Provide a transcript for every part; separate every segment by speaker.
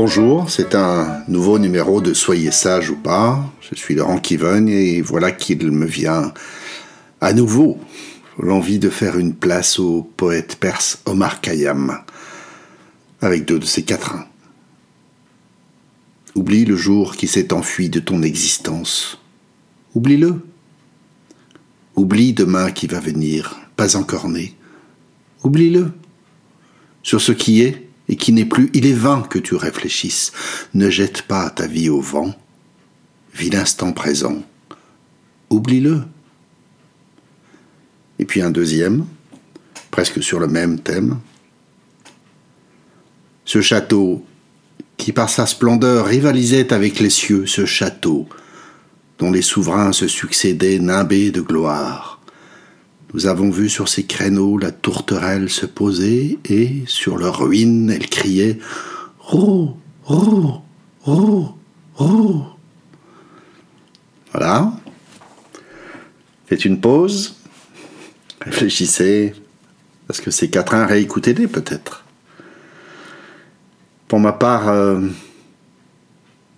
Speaker 1: Bonjour, c'est un nouveau numéro de Soyez sage ou pas. Je suis Laurent Kiven et voilà qu'il me vient à nouveau l'envie de faire une place au poète perse Omar Khayyam avec deux de ses quatrains. Oublie le jour qui s'est enfui de ton existence. Oublie-le. Oublie demain qui va venir, pas encore né. Oublie-le. Sur ce qui est et qui n'est plus, il est vain que tu réfléchisses. Ne jette pas ta vie au vent. Vis l'instant présent. Oublie-le. Et puis un deuxième, presque sur le même thème. Ce château, qui par sa splendeur rivalisait avec les cieux, ce château, dont les souverains se succédaient nimbés de gloire. Nous avons vu sur ces créneaux la tourterelle se poser, et, sur leur ruine, elle criait Roux, roux, roux, roux. Voilà. Faites une pause. Réfléchissez. Parce que ces quatrains, réécoutez-les peut-être. Pour ma part, euh,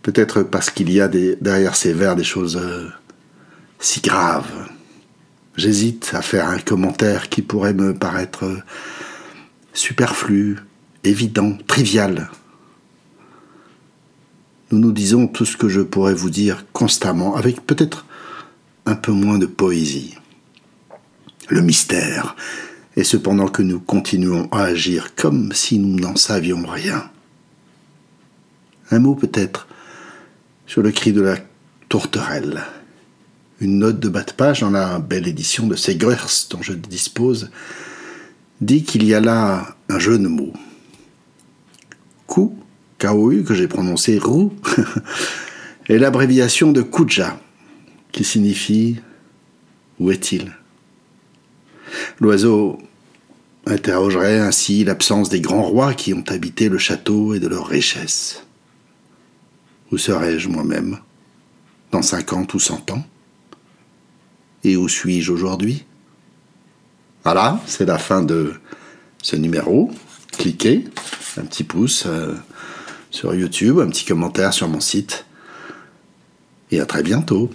Speaker 1: peut-être parce qu'il y a derrière ces vers des choses euh, si graves. J'hésite à faire un commentaire qui pourrait me paraître euh, superflu, évident, trivial. Nous nous disons tout ce que je pourrais vous dire constamment, avec peut-être un peu moins de poésie. Le mystère, et cependant que nous continuons à agir comme si nous n'en savions rien. Un mot peut-être sur le cri de la tourterelle. Une note de bas de page dans la belle édition de Segrers dont je dispose dit qu'il y a là un jeu de mots. Kou, K-O-U, que j'ai prononcé roux, est l'abréviation de Kuja, qui signifie Où est-il? L'oiseau interrogerait ainsi l'absence des grands rois qui ont habité le château et de leurs richesses. Où serais-je moi-même Dans cinquante ou cent ans? Et où suis-je aujourd'hui? Voilà, c'est la fin de ce numéro. Cliquez, un petit pouce euh, sur YouTube, un petit commentaire sur mon site. Et à très bientôt.